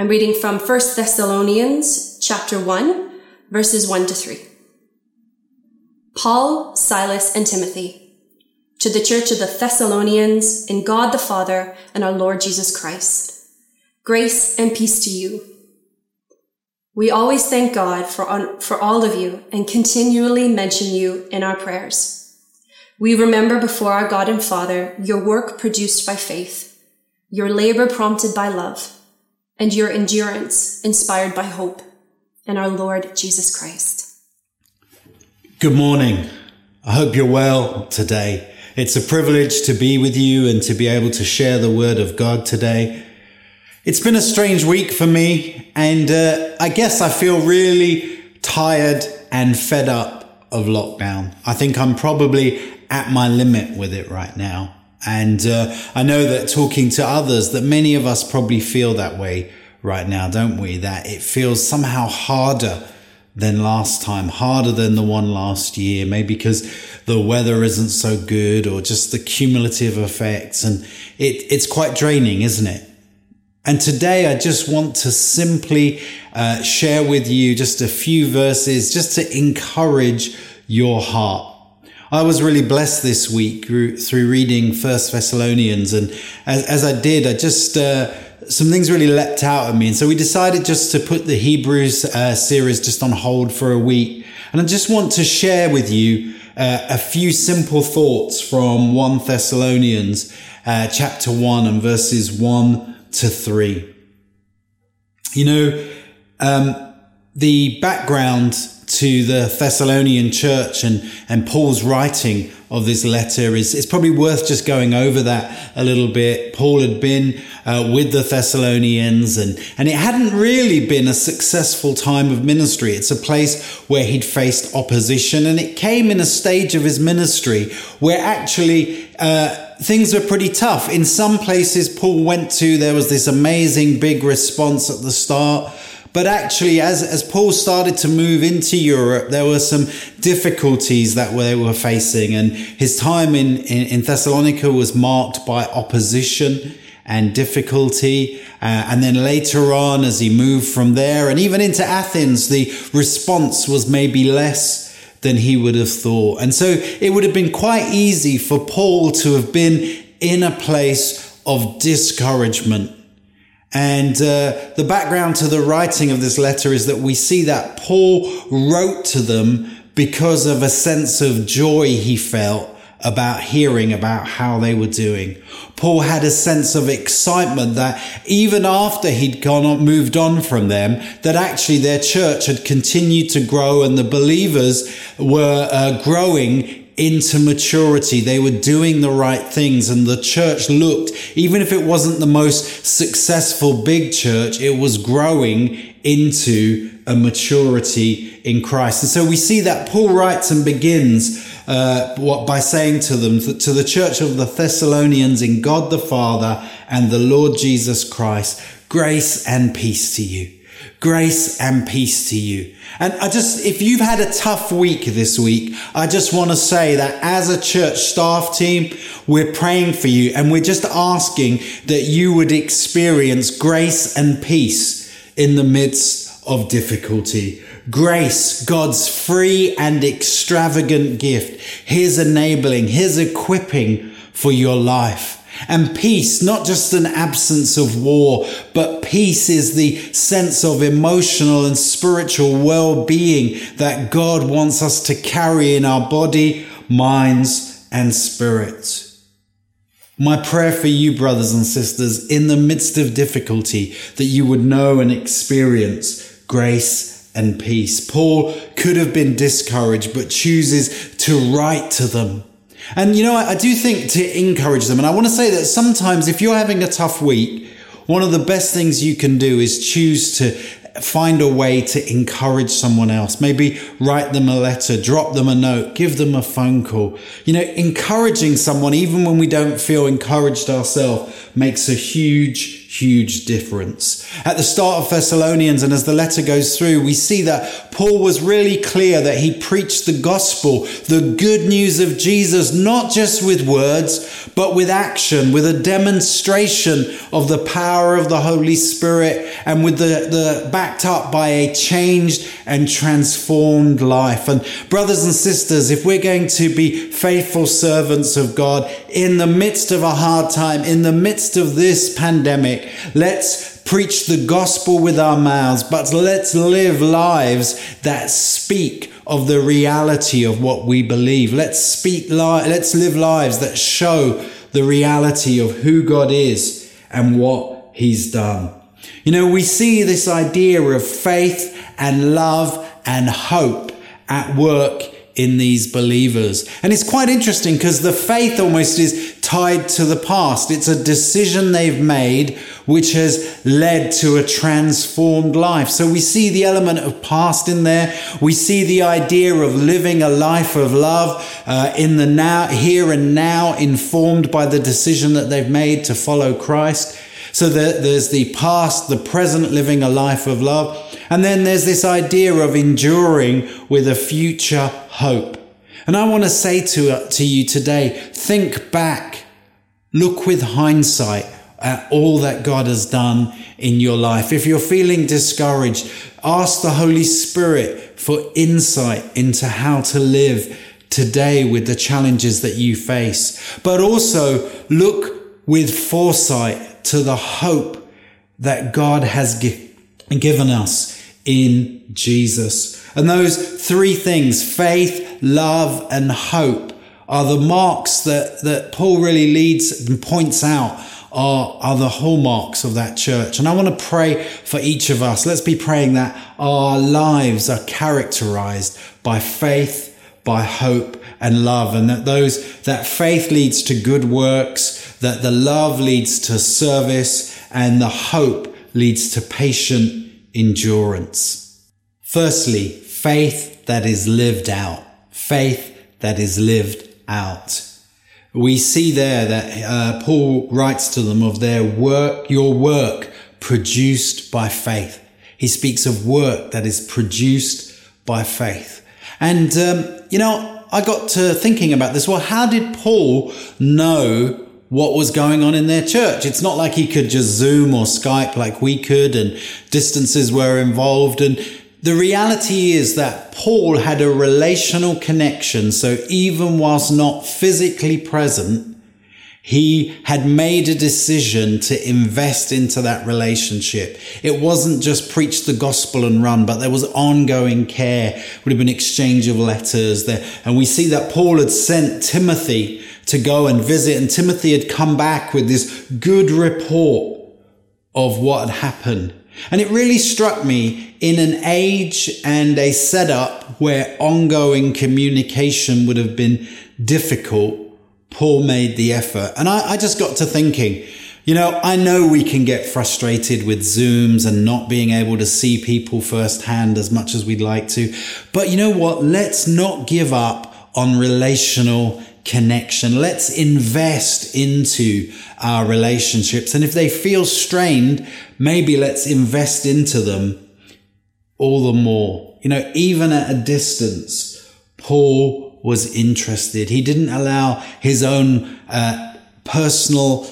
I'm reading from 1 Thessalonians chapter 1, verses 1 to 3. Paul, Silas, and Timothy, to the church of the Thessalonians in God the Father and our Lord Jesus Christ. Grace and peace to you. We always thank God for, for all of you and continually mention you in our prayers. We remember before our God and Father your work produced by faith, your labor prompted by love, and your endurance inspired by hope in our Lord Jesus Christ. Good morning. I hope you're well today. It's a privilege to be with you and to be able to share the word of God today. It's been a strange week for me, and uh, I guess I feel really tired and fed up of lockdown. I think I'm probably at my limit with it right now. And uh, I know that talking to others, that many of us probably feel that way right now, don't we? That it feels somehow harder than last time, harder than the one last year, maybe because the weather isn't so good or just the cumulative effects. And it, it's quite draining, isn't it? And today I just want to simply uh, share with you just a few verses just to encourage your heart. I was really blessed this week through reading First Thessalonians, and as, as I did, I just uh, some things really leapt out at me. And so we decided just to put the Hebrews uh, series just on hold for a week. And I just want to share with you uh, a few simple thoughts from 1 Thessalonians uh, chapter 1 and verses 1 to 3. You know, um, the background to the Thessalonian church and, and Paul's writing of this letter is it's probably worth just going over that a little bit. Paul had been uh, with the Thessalonians and, and it hadn't really been a successful time of ministry. It's a place where he'd faced opposition and it came in a stage of his ministry where actually, uh, things were pretty tough. In some places Paul went to, there was this amazing big response at the start. But actually, as, as Paul started to move into Europe, there were some difficulties that they were facing. And his time in, in, in Thessalonica was marked by opposition and difficulty. Uh, and then later on, as he moved from there and even into Athens, the response was maybe less than he would have thought. And so it would have been quite easy for Paul to have been in a place of discouragement and uh, the background to the writing of this letter is that we see that Paul wrote to them because of a sense of joy he felt about hearing about how they were doing. Paul had a sense of excitement that even after he'd gone on, moved on from them, that actually their church had continued to grow and the believers were uh, growing into maturity. They were doing the right things and the church looked, even if it wasn't the most successful big church, it was growing into a maturity in Christ. And so we see that Paul writes and begins uh, what by saying to them to the church of the Thessalonians in God the Father and the Lord Jesus Christ, grace and peace to you. Grace and peace to you. And I just, if you've had a tough week this week, I just want to say that as a church staff team, we're praying for you and we're just asking that you would experience grace and peace in the midst of difficulty. Grace, God's free and extravagant gift, His enabling, His equipping for your life. And peace, not just an absence of war, but peace is the sense of emotional and spiritual well-being that God wants us to carry in our body, minds, and spirit. My prayer for you, brothers and sisters, in the midst of difficulty, that you would know and experience grace and peace. Paul could have been discouraged, but chooses to write to them and you know, I, I do think to encourage them. And I want to say that sometimes if you're having a tough week, one of the best things you can do is choose to find a way to encourage someone else. Maybe write them a letter, drop them a note, give them a phone call. You know, encouraging someone, even when we don't feel encouraged ourselves, makes a huge huge difference. At the start of Thessalonians and as the letter goes through, we see that Paul was really clear that he preached the gospel, the good news of Jesus, not just with words, but with action, with a demonstration of the power of the Holy Spirit and with the, the backed up by a changed and transformed life. And brothers and sisters, if we're going to be faithful servants of God in the midst of a hard time, in the midst of this pandemic, let's preach the gospel with our mouths, but let's live lives that speak of the reality of what we believe. Let's speak, li- let's live lives that show the reality of who God is and what he's done. You know, we see this idea of faith and love and hope at work in these believers. And it's quite interesting because the faith almost is tied to the past. It's a decision they've made which has led to a transformed life. So we see the element of past in there. We see the idea of living a life of love uh, in the now, here and now, informed by the decision that they've made to follow Christ. So there's the past, the present, living a life of love. And then there's this idea of enduring with a future hope. And I want to say to, to you today, think back, look with hindsight at all that God has done in your life. If you're feeling discouraged, ask the Holy Spirit for insight into how to live today with the challenges that you face. But also look with foresight to the hope that God has gi- given us in Jesus. And those three things, faith, love, and hope, are the marks that, that Paul really leads and points out are, are the hallmarks of that church. And I want to pray for each of us. Let's be praying that our lives are characterized by faith, by hope, and love. And that those, that faith leads to good works, that the love leads to service, and the hope leads to patient endurance. Firstly, faith that is lived out. Faith that is lived out. We see there that uh, Paul writes to them of their work, your work produced by faith. He speaks of work that is produced by faith. And, um, you know, I got to thinking about this. Well, how did Paul know what was going on in their church. It's not like he could just Zoom or Skype like we could and distances were involved. And the reality is that Paul had a relational connection. So even whilst not physically present, he had made a decision to invest into that relationship. It wasn't just preach the gospel and run, but there was ongoing care, would have been exchange of letters there. And we see that Paul had sent Timothy to go and visit. And Timothy had come back with this good report of what had happened. And it really struck me in an age and a setup where ongoing communication would have been difficult. Paul made the effort. And I, I just got to thinking, you know, I know we can get frustrated with Zooms and not being able to see people firsthand as much as we'd like to. But you know what? Let's not give up on relational connection. Let's invest into our relationships. And if they feel strained, maybe let's invest into them all the more. You know, even at a distance, Paul was interested. He didn't allow his own uh, personal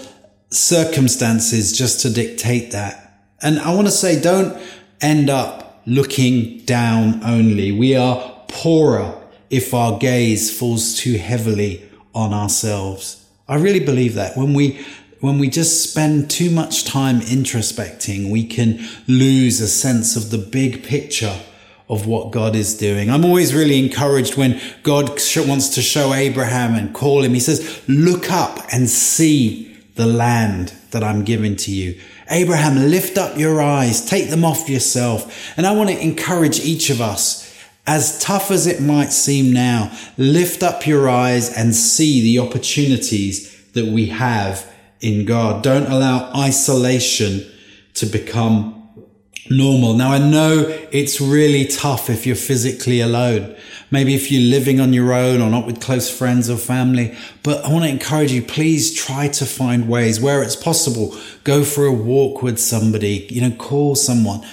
circumstances just to dictate that. And I want to say, don't end up looking down only. We are poorer if our gaze falls too heavily on ourselves. I really believe that when we when we just spend too much time introspecting, we can lose a sense of the big picture of what God is doing. I'm always really encouraged when God wants to show Abraham and call him. He says, look up and see the land that I'm giving to you. Abraham, lift up your eyes, take them off yourself. And I want to encourage each of us as tough as it might seem now, lift up your eyes and see the opportunities that we have in God. Don't allow isolation to become normal. Now I know it's really tough if you're physically alone. Maybe if you're living on your own or not with close friends or family. But I want to encourage you, please try to find ways where it's possible. Go for a walk with somebody, you know, call someone.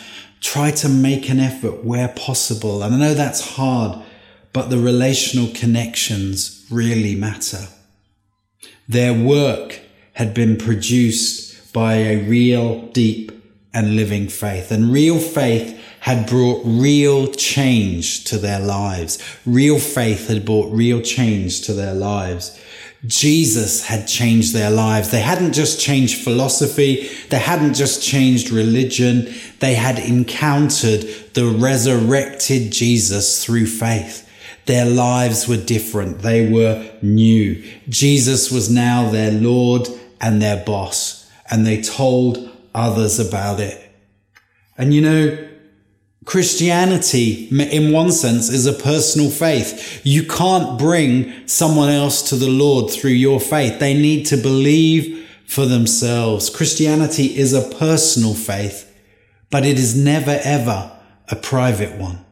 Try to make an effort where possible. And I know that's hard, but the relational connections really matter. Their work had been produced by a real, deep, and living faith. And real faith had brought real change to their lives. Real faith had brought real change to their lives. Jesus had changed their lives. They hadn't just changed philosophy. They hadn't just changed religion. They had encountered the resurrected Jesus through faith. Their lives were different. They were new. Jesus was now their Lord and their boss, and they told others about it. And you know, Christianity, in one sense, is a personal faith. You can't bring someone else to the Lord through your faith. They need to believe for themselves. Christianity is a personal faith, but it is never ever a private one.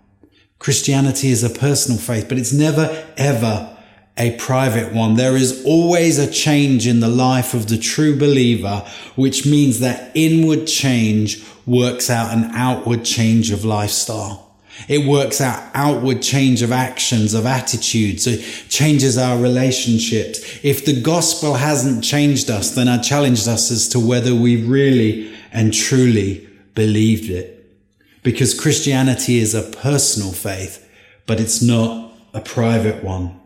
Christianity is a personal faith, but it's never ever a private one. There is always a change in the life of the true believer, which means that inward change works out an outward change of lifestyle. It works out outward change of actions, of attitudes. It changes our relationships. If the gospel hasn't changed us, then I challenged us as to whether we really and truly believed it. Because Christianity is a personal faith, but it's not a private one.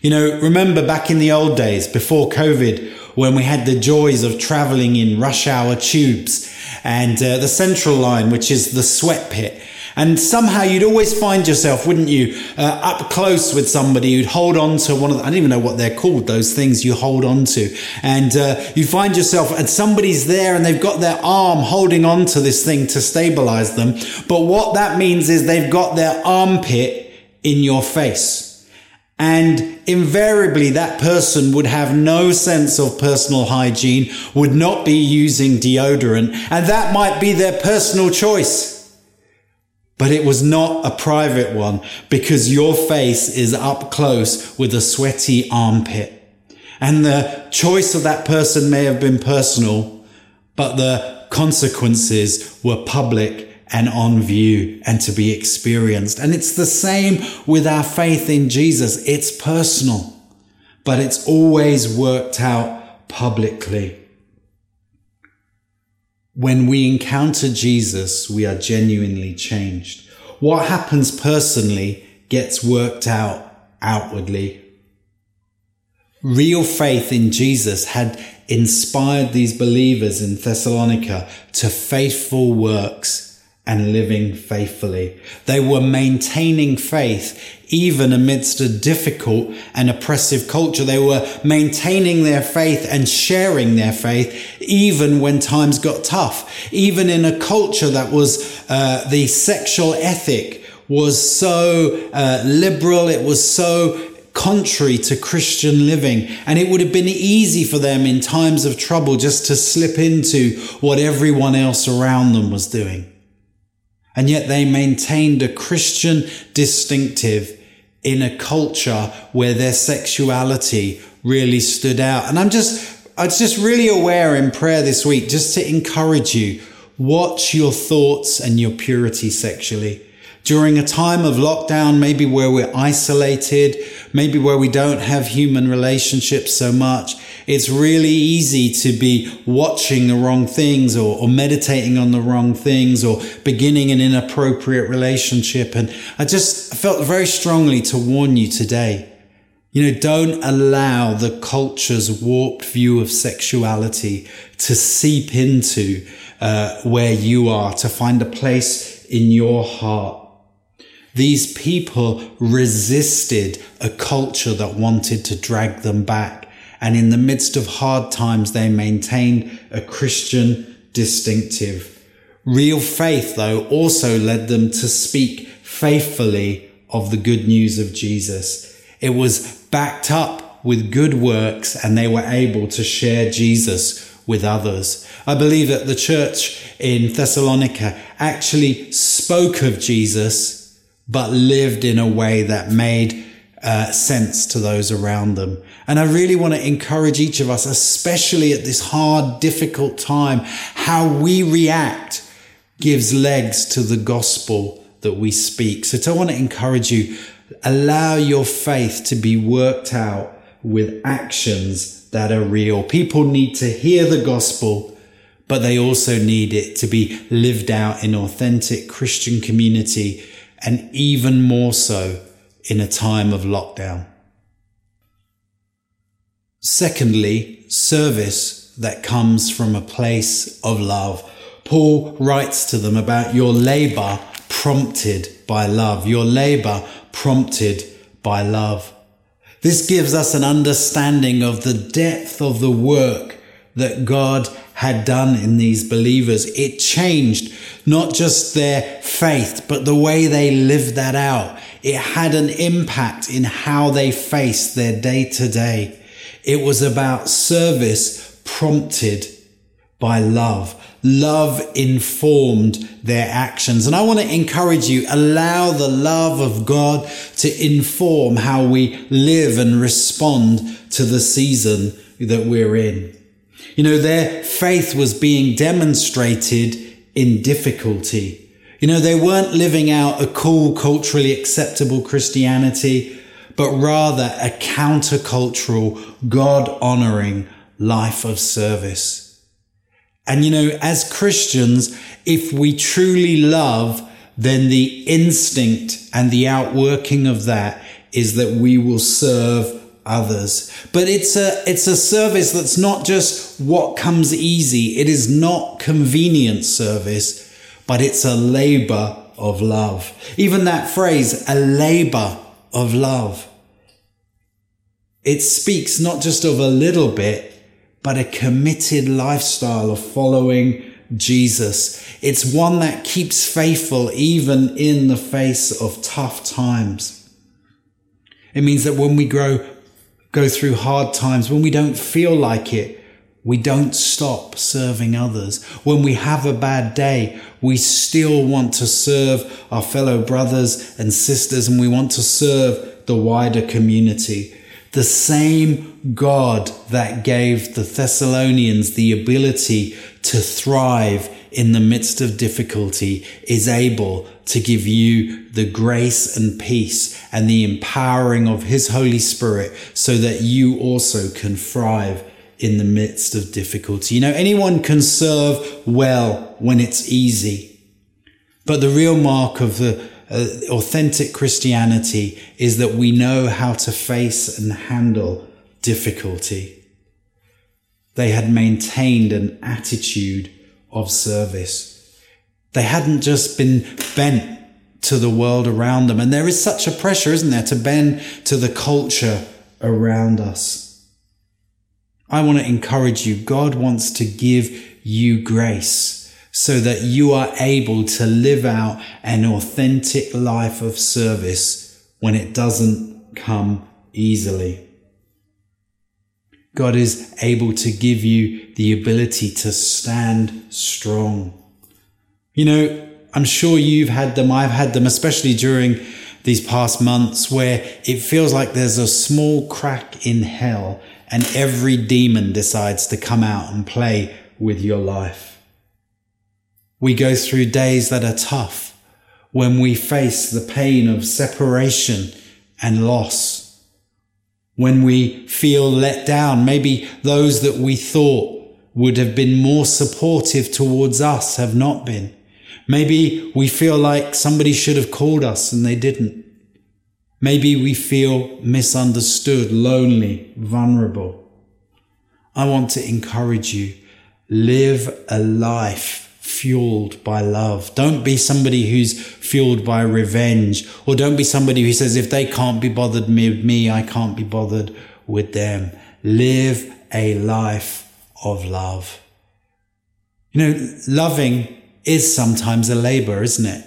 You know, remember back in the old days before COVID when we had the joys of traveling in rush hour tubes and uh, the central line, which is the sweat pit. And somehow you'd always find yourself, wouldn't you, uh, up close with somebody who'd hold on to one of the, I don't even know what they're called, those things you hold on to. And uh, you find yourself, and somebody's there and they've got their arm holding on to this thing to stabilize them. But what that means is they've got their armpit in your face. And invariably that person would have no sense of personal hygiene, would not be using deodorant, and that might be their personal choice. But it was not a private one because your face is up close with a sweaty armpit. And the choice of that person may have been personal, but the consequences were public and on view and to be experienced. And it's the same with our faith in Jesus. It's personal, but it's always worked out publicly. When we encounter Jesus, we are genuinely changed. What happens personally gets worked out outwardly. Real faith in Jesus had inspired these believers in Thessalonica to faithful works and living faithfully. They were maintaining faith even amidst a difficult and oppressive culture. They were maintaining their faith and sharing their faith even when times got tough. Even in a culture that was uh, the sexual ethic was so uh, liberal, it was so contrary to Christian living. And it would have been easy for them in times of trouble just to slip into what everyone else around them was doing. And yet they maintained a Christian distinctive in a culture where their sexuality really stood out. And I'm just, I was just really aware in prayer this week, just to encourage you, watch your thoughts and your purity sexually during a time of lockdown, maybe where we're isolated, maybe where we don't have human relationships so much, it's really easy to be watching the wrong things or, or, meditating on the wrong things or beginning an inappropriate relationship. And I just felt very strongly to warn you today. You know, don't allow the culture's warped view of sexuality to seep into uh, where you are, to find a place in your heart these people resisted a culture that wanted to drag them back. And in the midst of hard times, they maintained a Christian distinctive. Real faith, though, also led them to speak faithfully of the good news of Jesus. It was backed up with good works and they were able to share Jesus with others. I believe that the church in Thessalonica actually spoke of Jesus, but lived in a way that made uh, sense to those around them. And I really want to encourage each of us, especially at this hard, difficult time, how we react gives legs to the gospel that we speak. So I want to encourage you, allow your faith to be worked out with actions that are real. People need to hear the gospel, but they also need it to be lived out in authentic Christian community and even more so in a time of lockdown. Secondly, service that comes from a place of love. Paul writes to them about your labor prompted by love, your labor prompted by love. This gives us an understanding of the depth of the work that God had done in these believers. It changed not just their faith, but the way they lived that out. It had an impact in how they faced their day to day. It was about service prompted by love. Love informed their actions. And I want to encourage you, allow the love of God to inform how we live and respond to the season that we're in. You know, their faith was being demonstrated in difficulty. You know, they weren't living out a cool, culturally acceptable Christianity, but rather a countercultural, God honoring life of service. And you know, as Christians, if we truly love, then the instinct and the outworking of that is that we will serve others. But it's a, it's a service that's not just what comes easy. It is not convenient service but it's a labor of love. Even that phrase, a labor of love. It speaks not just of a little bit, but a committed lifestyle of following Jesus. It's one that keeps faithful even in the face of tough times. It means that when we grow, go through hard times, when we don't feel like it, we don't stop serving others. When we have a bad day, we still want to serve our fellow brothers and sisters and we want to serve the wider community. The same God that gave the Thessalonians the ability to thrive in the midst of difficulty is able to give you the grace and peace and the empowering of his Holy Spirit so that you also can thrive in the midst of difficulty. You know, anyone can serve well when it's easy. But the real mark of the uh, authentic Christianity is that we know how to face and handle difficulty. They had maintained an attitude of service. They hadn't just been bent to the world around them. And there is such a pressure, isn't there, to bend to the culture around us. I want to encourage you. God wants to give you grace so that you are able to live out an authentic life of service when it doesn't come easily. God is able to give you the ability to stand strong. You know, I'm sure you've had them. I've had them, especially during these past months where it feels like there's a small crack in hell and every demon decides to come out and play with your life. We go through days that are tough when we face the pain of separation and loss. When we feel let down, maybe those that we thought would have been more supportive towards us have not been. Maybe we feel like somebody should have called us and they didn't. Maybe we feel misunderstood, lonely, vulnerable. I want to encourage you. Live a life fueled by love. Don't be somebody who's fueled by revenge or don't be somebody who says, if they can't be bothered with me, I can't be bothered with them. Live a life of love. You know, loving is sometimes a labor, isn't it?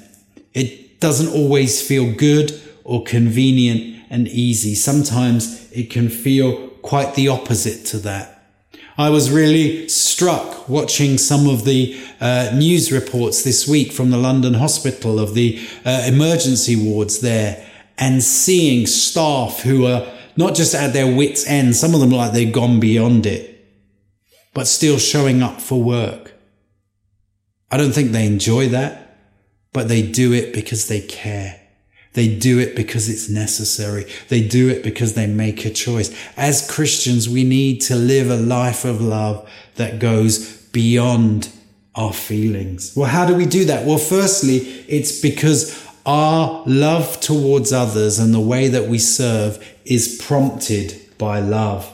It doesn't always feel good or convenient and easy. Sometimes it can feel quite the opposite to that. I was really struck watching some of the uh, news reports this week from the London hospital of the uh, emergency wards there and seeing staff who are not just at their wits' end, some of them like they've gone beyond it, but still showing up for work. I don't think they enjoy that, but they do it because they care. They do it because it's necessary. They do it because they make a choice. As Christians, we need to live a life of love that goes beyond our feelings. Well, how do we do that? Well, firstly, it's because our love towards others and the way that we serve is prompted by love.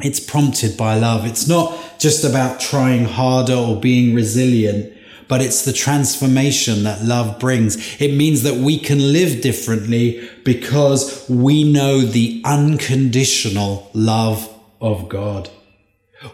It's prompted by love. It's not just about trying harder or being resilient, but it's the transformation that love brings. It means that we can live differently because we know the unconditional love of God.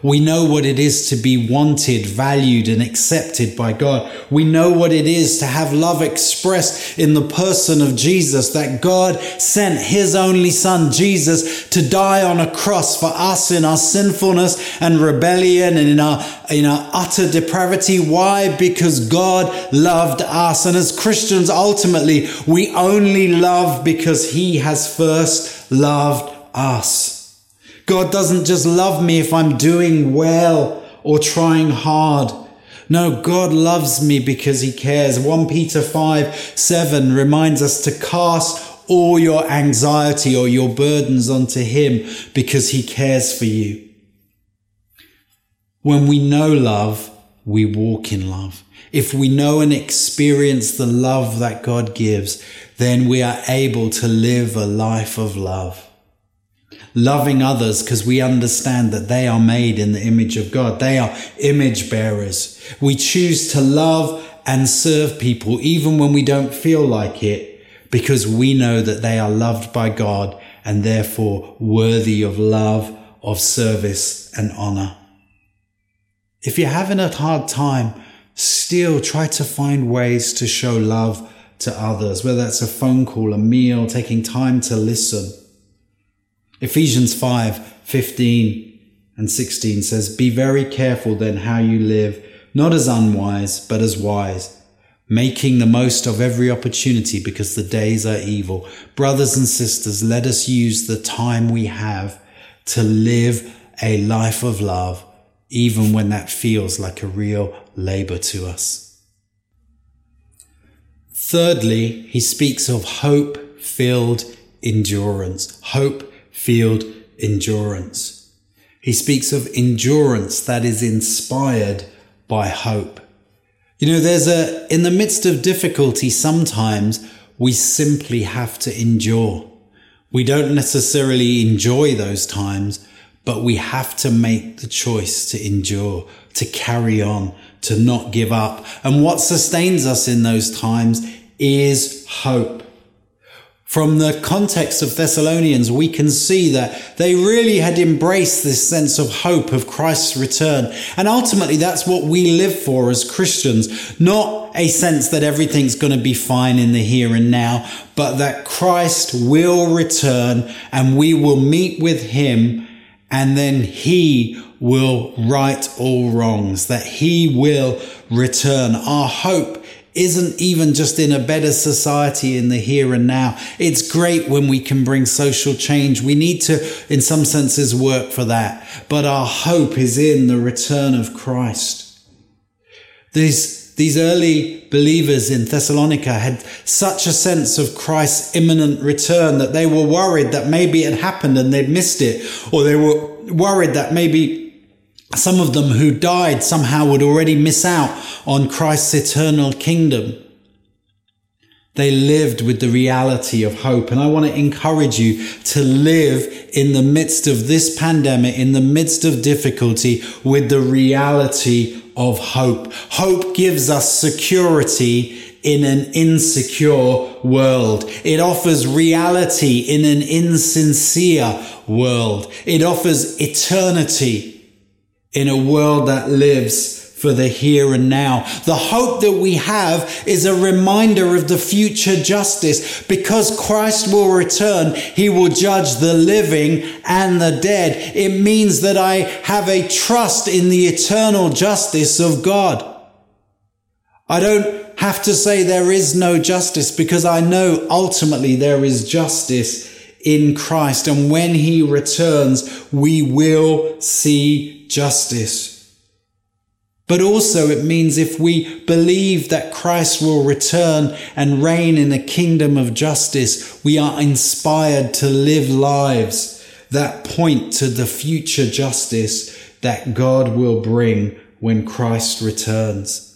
We know what it is to be wanted, valued, and accepted by God. We know what it is to have love expressed in the person of Jesus, that God sent his only son, Jesus, to die on a cross for us in our sinfulness and rebellion and in our, in our utter depravity. Why? Because God loved us. And as Christians, ultimately, we only love because he has first loved us. God doesn't just love me if I'm doing well or trying hard. No, God loves me because he cares. 1 Peter 5 7 reminds us to cast all your anxiety or your burdens onto him because he cares for you. When we know love, we walk in love. If we know and experience the love that God gives, then we are able to live a life of love loving others because we understand that they are made in the image of God. They are image bearers. We choose to love and serve people even when we don't feel like it because we know that they are loved by God and therefore worthy of love, of service and honor. If you're having a hard time, still try to find ways to show love to others, whether that's a phone call, a meal, taking time to listen. Ephesians 5 15 and 16 says, Be very careful then how you live, not as unwise, but as wise, making the most of every opportunity because the days are evil. Brothers and sisters, let us use the time we have to live a life of love, even when that feels like a real labor to us. Thirdly, he speaks of hope filled endurance. Hope field endurance. He speaks of endurance that is inspired by hope. You know, there's a, in the midst of difficulty, sometimes we simply have to endure. We don't necessarily enjoy those times, but we have to make the choice to endure, to carry on, to not give up. And what sustains us in those times is hope. From the context of Thessalonians, we can see that they really had embraced this sense of hope of Christ's return. And ultimately, that's what we live for as Christians. Not a sense that everything's going to be fine in the here and now, but that Christ will return and we will meet with him and then he will right all wrongs, that he will return. Our hope isn't even just in a better society in the here and now. It's great when we can bring social change. We need to, in some senses, work for that. But our hope is in the return of Christ. These, these early believers in Thessalonica had such a sense of Christ's imminent return that they were worried that maybe it happened and they'd missed it, or they were worried that maybe some of them who died somehow would already miss out on Christ's eternal kingdom. They lived with the reality of hope. And I want to encourage you to live in the midst of this pandemic, in the midst of difficulty, with the reality of hope. Hope gives us security in an insecure world. It offers reality in an insincere world. It offers eternity in a world that lives for the here and now. The hope that we have is a reminder of the future justice. Because Christ will return, he will judge the living and the dead. It means that I have a trust in the eternal justice of God. I don't have to say there is no justice because I know ultimately there is justice in Christ. And when he returns, we will see justice. But also it means if we believe that Christ will return and reign in a kingdom of justice, we are inspired to live lives that point to the future justice that God will bring when Christ returns.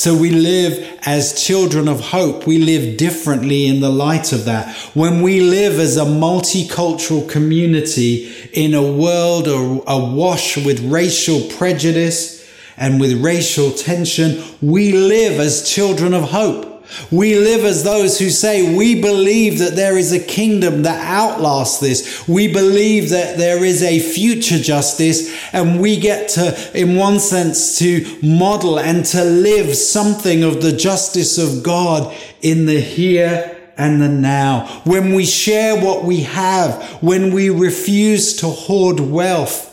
So we live as children of hope. We live differently in the light of that. When we live as a multicultural community in a world awash with racial prejudice, and with racial tension, we live as children of hope. We live as those who say we believe that there is a kingdom that outlasts this. We believe that there is a future justice and we get to, in one sense, to model and to live something of the justice of God in the here and the now. When we share what we have, when we refuse to hoard wealth,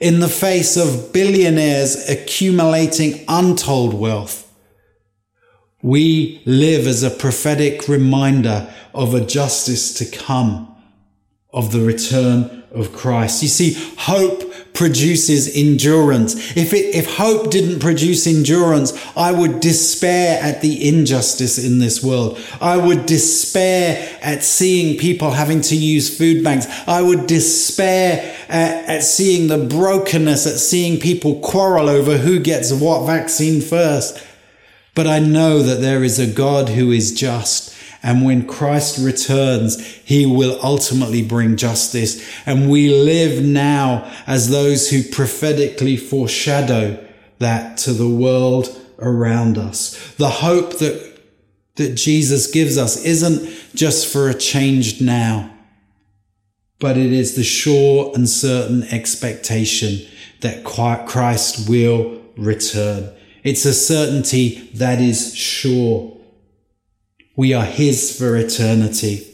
in the face of billionaires accumulating untold wealth. We live as a prophetic reminder of a justice to come, of the return of Christ. You see, hope produces endurance. If it, if hope didn't produce endurance, I would despair at the injustice in this world. I would despair at seeing people having to use food banks. I would despair at, at seeing the brokenness, at seeing people quarrel over who gets what vaccine first. But I know that there is a God who is just and when Christ returns, he will ultimately bring justice. And we live now as those who prophetically foreshadow that to the world around us. The hope that, that Jesus gives us isn't just for a changed now, but it is the sure and certain expectation that Christ will return. It's a certainty that is sure. We are His for eternity.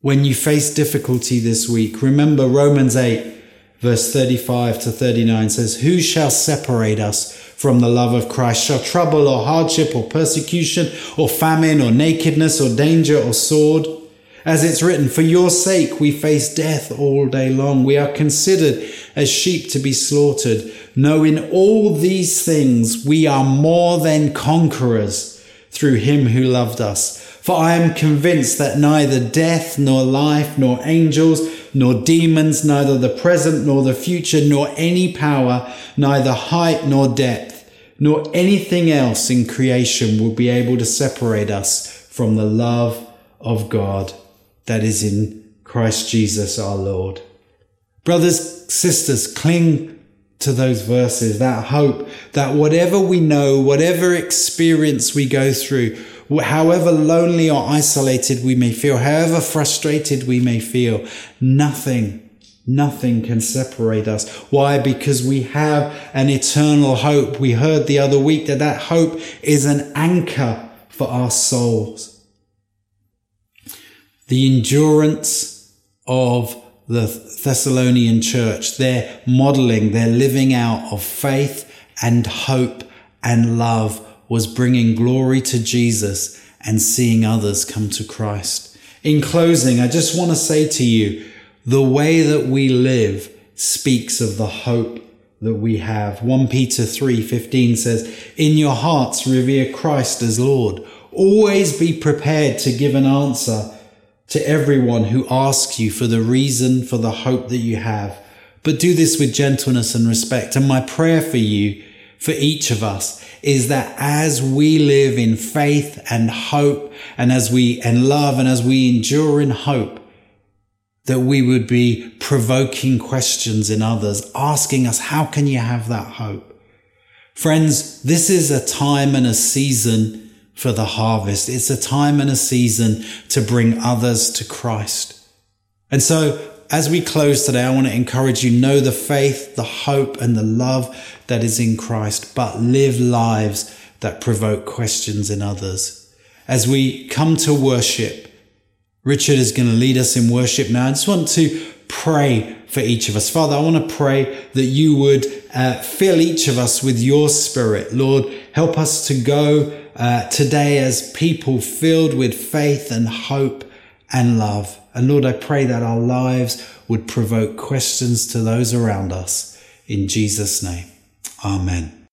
When you face difficulty this week, remember Romans 8, verse 35 to 39 says, Who shall separate us from the love of Christ? Shall trouble or hardship or persecution or famine or nakedness or danger or sword? As it's written, For your sake we face death all day long. We are considered as sheep to be slaughtered. No, in all these things we are more than conquerors through him who loved us. For I am convinced that neither death, nor life, nor angels, nor demons, neither the present nor the future, nor any power, neither height nor depth, nor anything else in creation will be able to separate us from the love of God that is in Christ Jesus our Lord. Brothers, sisters, cling to those verses, that hope that whatever we know, whatever experience we go through, however lonely or isolated we may feel, however frustrated we may feel, nothing, nothing can separate us. Why? Because we have an eternal hope. We heard the other week that that hope is an anchor for our souls. The endurance of the Thessalonian church. They're modeling, they're living out of faith and hope and love was bringing glory to Jesus and seeing others come to Christ. In closing, I just want to say to you, the way that we live speaks of the hope that we have. 1 Peter 3:15 says, "In your hearts revere Christ as Lord. Always be prepared to give an answer to everyone who asks you for the reason for the hope that you have. But do this with gentleness and respect. And my prayer for you, for each of us, is that as we live in faith and hope and as we, and love and as we endure in hope, that we would be provoking questions in others, asking us, how can you have that hope? Friends, this is a time and a season for the harvest. It's a time and a season to bring others to Christ. And so as we close today, I want to encourage you know the faith, the hope, and the love that is in Christ, but live lives that provoke questions in others. As we come to worship, Richard is going to lead us in worship now. I just want to pray for each of us. Father, I want to pray that you would uh, fill each of us with your spirit. Lord, help us to go uh, today as people filled with faith and hope and love. And Lord, I pray that our lives would provoke questions to those around us. In Jesus' name, amen.